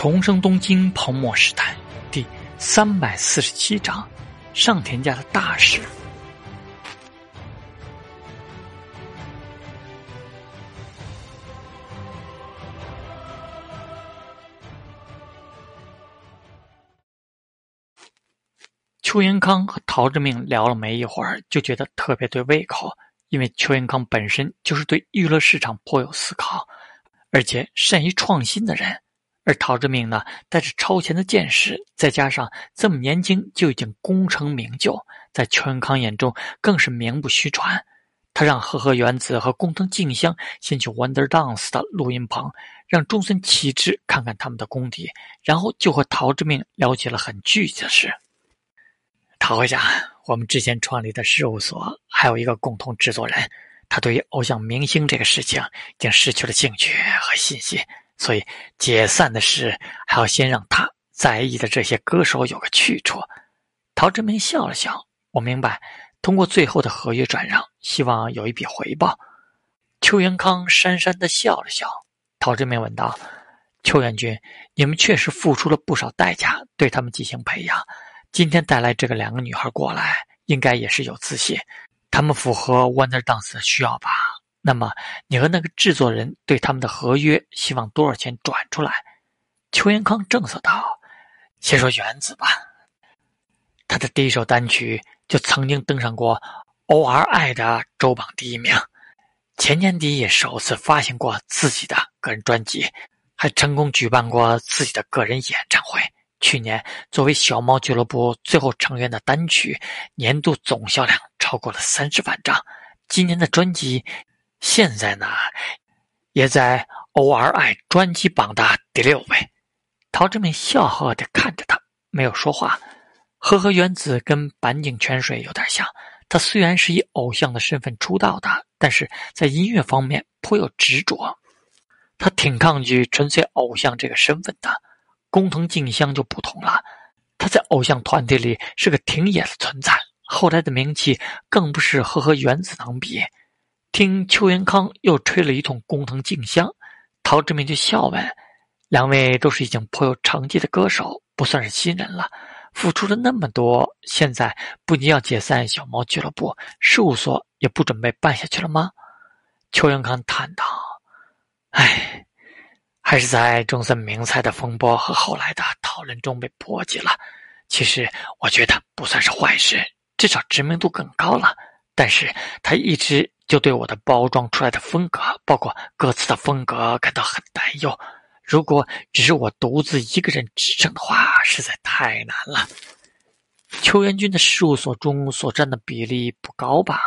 重生东京泡沫时代第三百四十七章：上田家的大事。邱元康和陶志明聊了没一会儿，就觉得特别对胃口，因为邱元康本身就是对娱乐市场颇有思考，而且善于创新的人。而陶志明呢，带着超前的见识，再加上这么年轻就已经功成名就，在邱元康眼中更是名不虚传。他让和和原子和工藤静香先去 Wonder Dance 的录音棚，让中村启之看看他们的功底，然后就和陶志明聊起了很具体的事。陶会长，我们之前创立的事务所还有一个共同制作人，他对于偶像明星这个事情已经失去了兴趣和信心。所以解散的事还要先让他在意的这些歌手有个去处。陶志明笑了笑，我明白，通过最后的合约转让，希望有一笔回报。邱元康讪讪的笑了笑。陶志明问道：“邱元军，你们确实付出了不少代价对他们进行培养，今天带来这个两个女孩过来，应该也是有自信，他们符合 Wonder Dance 的需要吧？”那么，你和那个制作人对他们的合约希望多少钱转出来？邱元康正色道：“先说原子吧，他的第一首单曲就曾经登上过 O.R.I 的周榜第一名，前年底也首次发行过自己的个人专辑，还成功举办过自己的个人演唱会。去年作为小猫俱乐部最后成员的单曲，年度总销量超过了三十万张。今年的专辑。”现在呢，也在 O.R.I 专辑榜的第六位。陶志明笑呵呵地看着他，没有说话。和和原子跟板井泉水有点像，他虽然是以偶像的身份出道的，但是在音乐方面颇有执着。他挺抗拒纯粹偶像这个身份的。工藤静香就不同了，他在偶像团体里是个挺野的存在，后来的名气更不是和和原子能比。听邱元康又吹了一通工藤静香，陶志明就笑问：“两位都是已经颇有成绩的歌手，不算是新人了，付出了那么多，现在不仅要解散小猫俱乐部，事务所也不准备办下去了吗？”邱元康叹道：“唉，还是在中森明菜的风波和后来的讨论中被波及了。其实我觉得不算是坏事，至少知名度更高了。但是他一直……”就对我的包装出来的风格，包括歌词的风格感到很担忧。如果只是我独自一个人支撑的话，实在太难了。邱元军的事务所中所占的比例不高吧？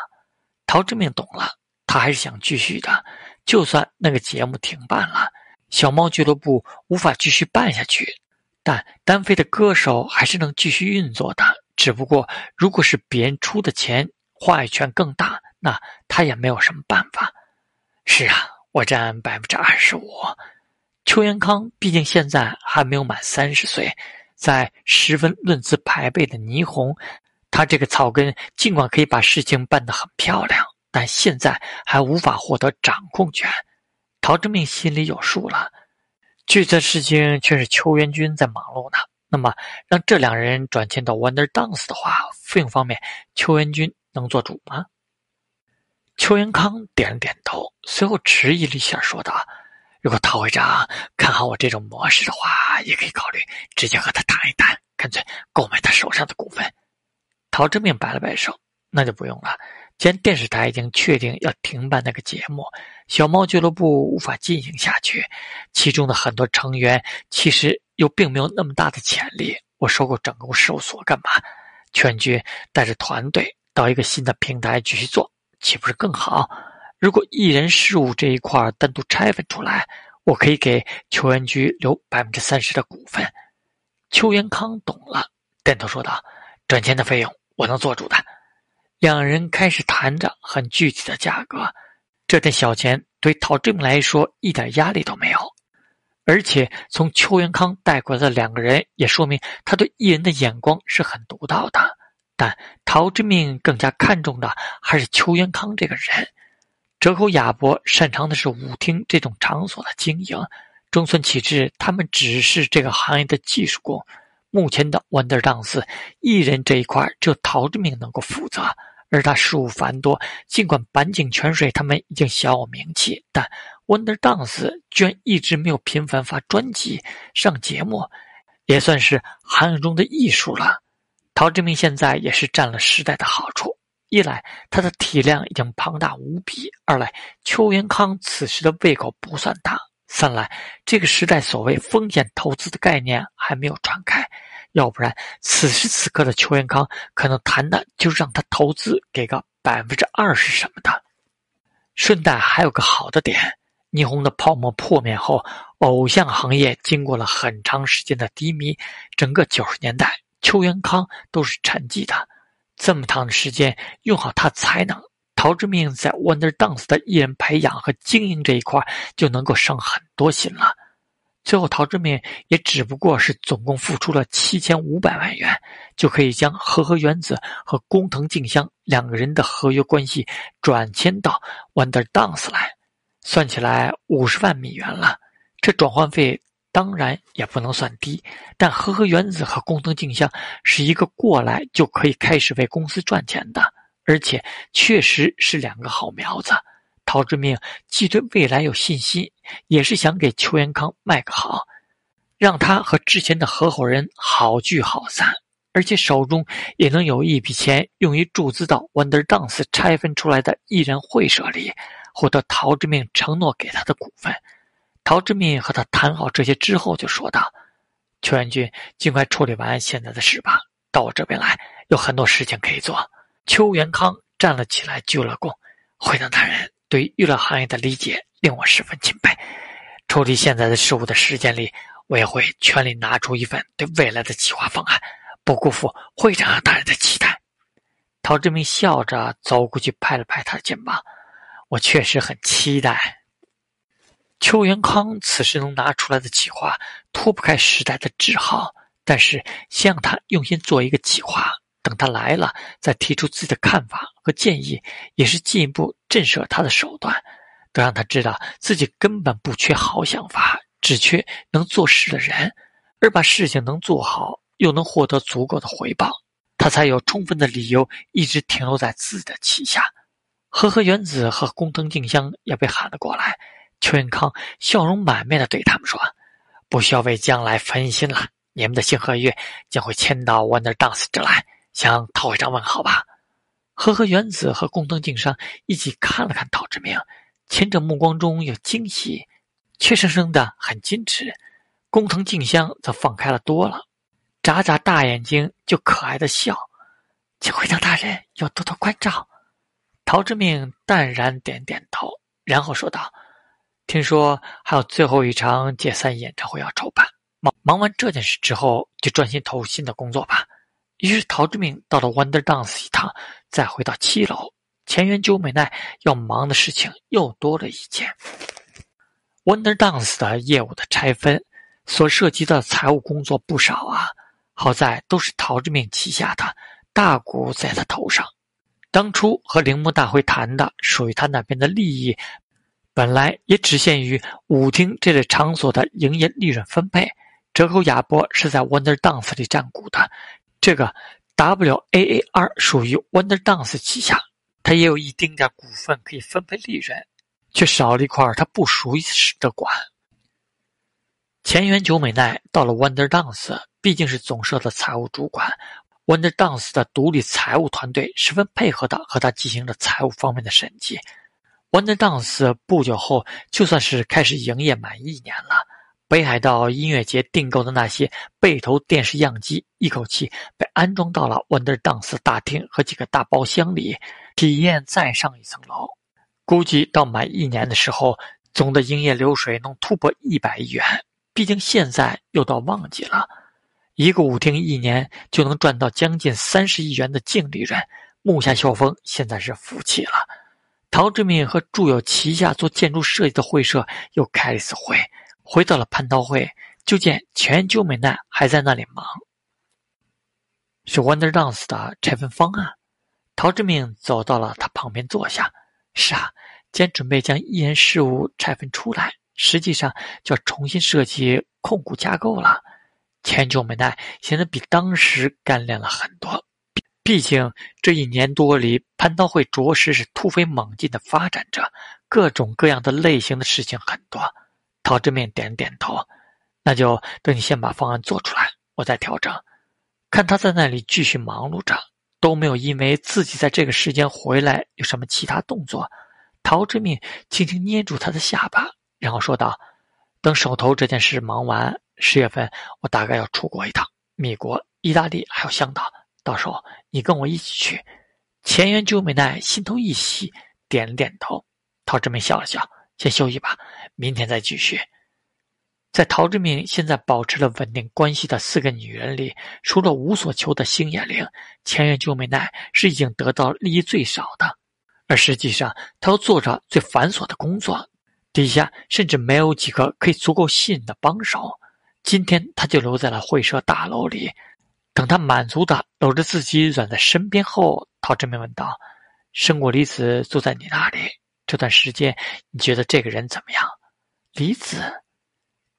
陶志明懂了，他还是想继续的。就算那个节目停办了，小猫俱乐部无法继续办下去，但单飞的歌手还是能继续运作的。只不过，如果是别人出的钱，话语权更大。那他也没有什么办法。是啊，我占百分之二十五。邱元康毕竟现在还没有满三十岁，在十分论资排辈的霓虹，他这个草根尽管可以把事情办得很漂亮，但现在还无法获得掌控权。陶志明心里有数了，具体事情却是邱元军在忙碌呢。那么，让这两人转签到 Wonder Dance 的话，费用方面，邱元军能做主吗？邱元康点了点头，随后迟疑了一下，说道：“如果陶会长看好我这种模式的话，也可以考虑直接和他谈一谈，干脆购买他手上的股份。”陶志明摆了摆手：“那就不用了。既然电视台已经确定要停办那个节目，小猫俱乐部无法进行下去，其中的很多成员其实又并没有那么大的潜力。我收购整个事务所干嘛？全军带着团队到一个新的平台继续做。”岂不是更好？如果艺人事务这一块单独拆分出来，我可以给邱元居留百分之三十的股份。邱元康懂了，点头说道：“赚钱的费用我能做主的。”两人开始谈着很具体的价格。这点小钱对陶志明来说一点压力都没有，而且从邱元康带过来的两个人，也说明他对艺人的眼光是很独到的。但陶之命更加看重的还是邱元康这个人。折口亚博擅长的是舞厅这种场所的经营，中村启志他们只是这个行业的技术工。目前的 Wonder Dance 艺人这一块，只有陶之明能够负责，而他事务繁多。尽管板井泉水他们已经小有名气，但 Wonder Dance 居然一直没有频繁发专辑、上节目，也算是行业中的艺术了。陶之明现在也是占了时代的好处。一来，他的体量已经庞大无比；二来，邱元康此时的胃口不算大；三来，这个时代所谓风险投资的概念还没有传开。要不然，此时此刻的邱元康可能谈的就是让他投资给个百分之二十什么的。顺带还有个好的点：霓虹的泡沫破灭后，偶像行业经过了很长时间的低迷，整个九十年代，邱元康都是沉寂的。这么长的时间，用好他才能，陶之命在 Wonder Dance 的艺人培养和经营这一块就能够省很多心了。最后，陶之命也只不过是总共付出了七千五百万元，就可以将和和原子和工藤静香两个人的合约关系转签到 Wonder Dance 来，算起来五十万美元了。这转换费。当然也不能算低，但和和原子和工藤静香是一个过来就可以开始为公司赚钱的，而且确实是两个好苗子。陶之命既对未来有信心，也是想给邱元康卖个好，让他和之前的合伙人好聚好散，而且手中也能有一笔钱用于注资到 Wonder Dance 拆分出来的艺人会社里，获得陶之命承诺给他的股份。陶之密和他谈好这些之后，就说道：“邱元军，尽快处理完现在的事吧，到我这边来，有很多事情可以做。”邱元康站了起来，鞠了躬：“会长大人对娱乐行业的理解令我十分钦佩。处理现在的事务的时间里，我也会全力拿出一份对未来的计划方案，不辜负会长大人的期待。”陶志明笑着走过去，拍了拍他的肩膀：“我确实很期待。”邱元康此时能拿出来的企划脱不开时代的桎梏，但是先让他用心做一个企划，等他来了再提出自己的看法和建议，也是进一步震慑他的手段。得让他知道自己根本不缺好想法，只缺能做事的人，而把事情能做好，又能获得足够的回报，他才有充分的理由一直停留在自己的旗下。和和原子和工藤静香也被喊了过来。邱元康笑容满面的对他们说：“不需要为将来分心了，你们的新合约将会签到 Wonder Dance 这来，向陶会长问好吧。”和和原子和宫藤静商一起看了看陶志明，前者目光中有惊喜，怯生生的很矜持；工藤静香则放开了多了，眨眨大眼睛就可爱的笑：“请会长大人要多多关照。”陶志明淡然点点头，然后说道。听说还有最后一场解散演唱会要筹办，忙忙完这件事之后，就专心投入新的工作吧。于是陶之明到了 Wonder Dance 一趟，再回到七楼，前原久美奈要忙的事情又多了一件。Wonder Dance 的业务的拆分，所涉及的财务工作不少啊。好在都是陶之明旗下的，大股在他头上。当初和铃木大辉谈的，属于他那边的利益。本来也只限于舞厅这类场所的营业利润分配，折扣亚波是在 Wonder Dance 里占股的，这个 WAAR 属于 Wonder Dance 旗下，它也有一丁点股份可以分配利润，却少了一块他不属于的管。前原久美奈到了 Wonder Dance，毕竟是总社的财务主管，Wonder Dance 的独立财务团队十分配合的和他进行了财务方面的审计。Wonder Dance 不久后，就算是开始营业满一年了。北海道音乐节订购的那些背投电视样机，一口气被安装到了 Wonder Dance 大厅和几个大包厢里，体验再上一层楼。估计到满一年的时候，总的营业流水能突破一百亿元。毕竟现在又到旺季了，一个舞厅一年就能赚到将近三十亿元的净利润。木下秀峰现在是服气了。陶志敏和住友旗下做建筑设计的会社又开了一次会，回到了蟠桃会，就见全久美奈还在那里忙。是 Wonder Dance 的拆分方案。陶志敏走到了他旁边坐下。是啊，既然准备将艺人事务拆分出来，实际上就要重新设计控股架构了。千秋美奈显得比当时干练了很多，毕竟这一年多里，蟠桃会着实是突飞猛进的发展着，各种各样的类型的事情很多。陶志明点点头，那就等你先把方案做出来，我再调整。看他在那里继续忙碌着，都没有因为自己在这个时间回来有什么其他动作。陶志明轻轻捏住他的下巴，然后说道：“等手头这件事忙完。”十月份，我大概要出国一趟，美国、意大利还有香港，到时候你跟我一起去。前原久美奈心头一喜，点了点头。陶志明笑了笑，先休息吧，明天再继续。在陶志明现在保持了稳定关系的四个女人里，除了无所求的星野玲，前原久美奈是已经得到利益最少的，而实际上，她又做着最繁琐的工作，底下甚至没有几个可以足够信任的帮手。今天他就留在了会社大楼里，等他满足的搂着自己软在身边后，陶志明问道：“生过离子坐在你那里这段时间，你觉得这个人怎么样？”离子，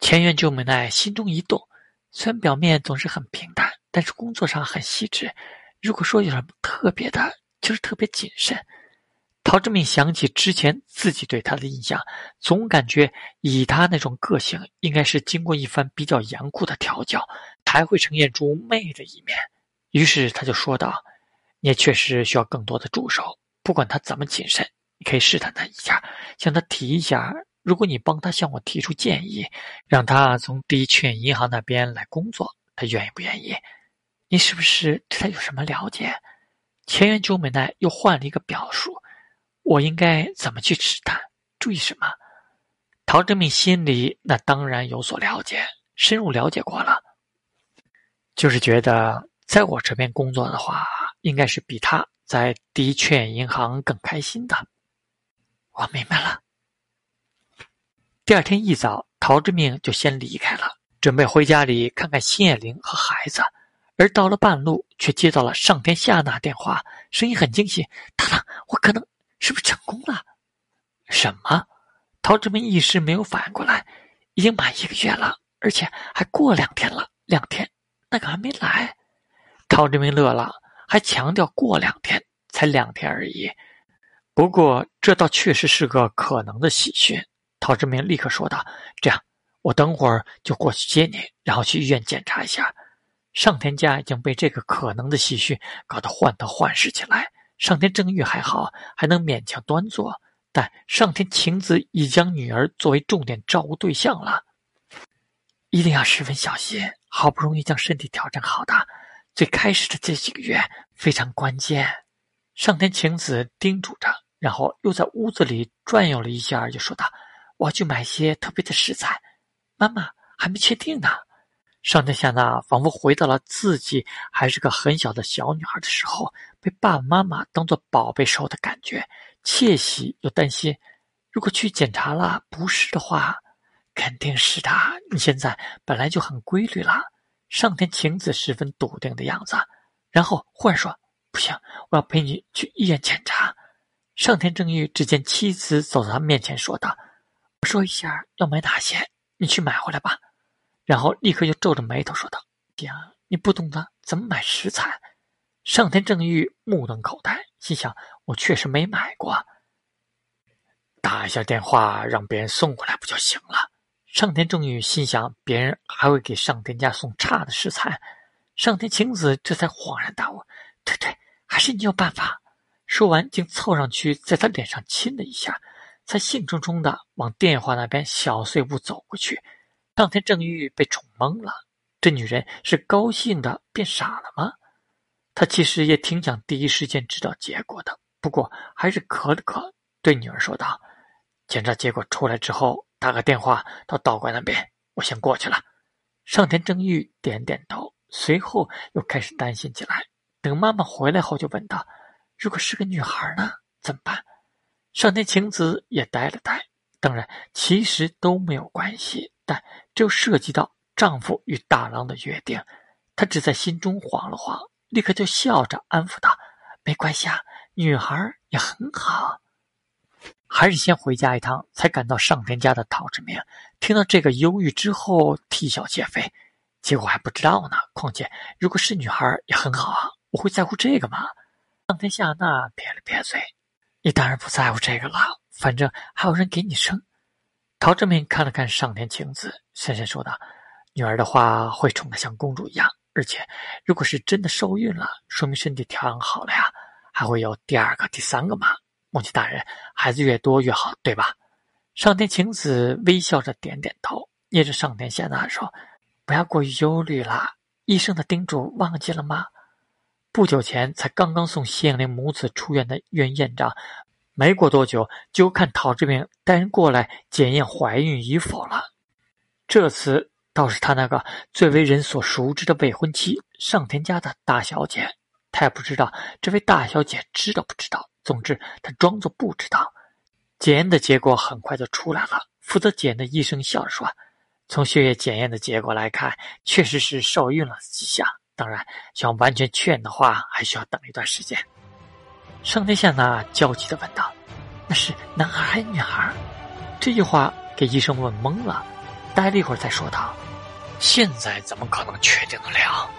前原久美奈心中一动，虽然表面总是很平淡，但是工作上很细致。如果说有什么特别的，就是特别谨慎。陶志明想起之前自己对他的印象，总感觉以他那种个性，应该是经过一番比较严酷的调教，才会呈现出媚的一面。于是他就说道：“你也确实需要更多的助手，不管他怎么谨慎，你可以试探他一下，向他提一下，如果你帮他向我提出建议，让他从第一劝银行那边来工作，他愿意不愿意？你是不是对他有什么了解？”前原久美奈又换了一个表述。我应该怎么去试探？注意什么？陶志明心里那当然有所了解，深入了解过了，就是觉得在我这边工作的话，应该是比他在第一劝银行更开心的。我明白了。第二天一早，陶志明就先离开了，准备回家里看看新叶玲和孩子，而到了半路，却接到了上天下那电话，声音很惊喜：“大郎，我可能……”是不是成功了？什么？陶志明一时没有反应过来，已经满一个月了，而且还过两天了。两天，那个还没来。陶志明乐了，还强调过两天，才两天而已。不过这倒确实是个可能的喜讯。陶志明立刻说道：“这样，我等会儿就过去接你，然后去医院检查一下。”上田家已经被这个可能的喜讯搞得患得患失起来。上天正玉还好，还能勉强端坐，但上天晴子已将女儿作为重点照顾对象了，一定要十分小心。好不容易将身体调整好的，最开始的这几个月非常关键。上天晴子叮嘱着，然后又在屋子里转悠了一下，就说道：“我要去买些特别的食材，妈妈还没确定呢。”上天夏娜仿佛回到了自己还是个很小的小女孩的时候，被爸爸妈妈当做宝贝时候的感觉，窃喜又担心。如果去检查了不是的话，肯定是的。你现在本来就很规律了。上天晴子十分笃定的样子，然后忽然说：“不行，我要陪你去医院检查。”上天正玉只见妻子走到他面前，说道：“我说一下要买哪些，你去买回来吧。”然后立刻又皱着眉头说道：“爹，你不懂得怎么买食材。”上天正玉目瞪口呆，心想：“我确实没买过。”打一下电话让别人送过来不就行了？上天正玉心想：别人还会给上天家送差的食材。上天晴子这才恍然大悟：“对对，还是你有办法。”说完，竟凑上去在他脸上亲了一下，才兴冲冲的往电话那边小碎步走过去。上天正玉被宠懵了，这女人是高兴的变傻了吗？他其实也挺想第一时间知道结果的，不过还是咳了咳，对女儿说道：“检查结果出来之后，打个电话到道观那边，我先过去了。”上天正玉点点头，随后又开始担心起来。等妈妈回来后，就问道：“如果是个女孩呢？怎么办？”上天晴子也呆了呆。当然，其实都没有关系。但这又涉及到丈夫与大郎的约定，她只在心中晃了晃，立刻就笑着安抚道：“没关系啊，女孩也很好。”还是先回家一趟，才赶到上田家的陶志明。听到这个犹豫之后，啼笑皆非。结果还不知道呢。况且，如果是女孩也很好啊，我会在乎这个吗？上天夏娜撇了撇嘴：“你当然不在乎这个了，反正还有人给你生。”陶志明看了看上天晴子，深深说道：“女儿的话会宠得像公主一样，而且，如果是真的受孕了，说明身体调养好了呀，还会有第二个、第三个嘛。母亲大人，孩子越多越好，对吧？”上天晴子微笑着点点头，捏着上田夏娜说。不要过于忧虑了，医生的叮嘱忘记了吗？不久前才刚刚送谢灵母子出院的院院长，没过多久就看陶志明带人过来检验怀孕与否了。这次倒是他那个最为人所熟知的未婚妻上田家的大小姐，他也不知道这位大小姐知道不知道。总之，他装作不知道。检验的结果很快就出来了，负责检验的医生笑着说。从血液检验的结果来看，确实是受孕了几下。当然，想完全确认的话，还需要等一段时间。上天下那焦急的问道：“那是男孩还是女孩？”这句话给医生问懵了，待了一会儿再说道：“现在怎么可能确定得了？”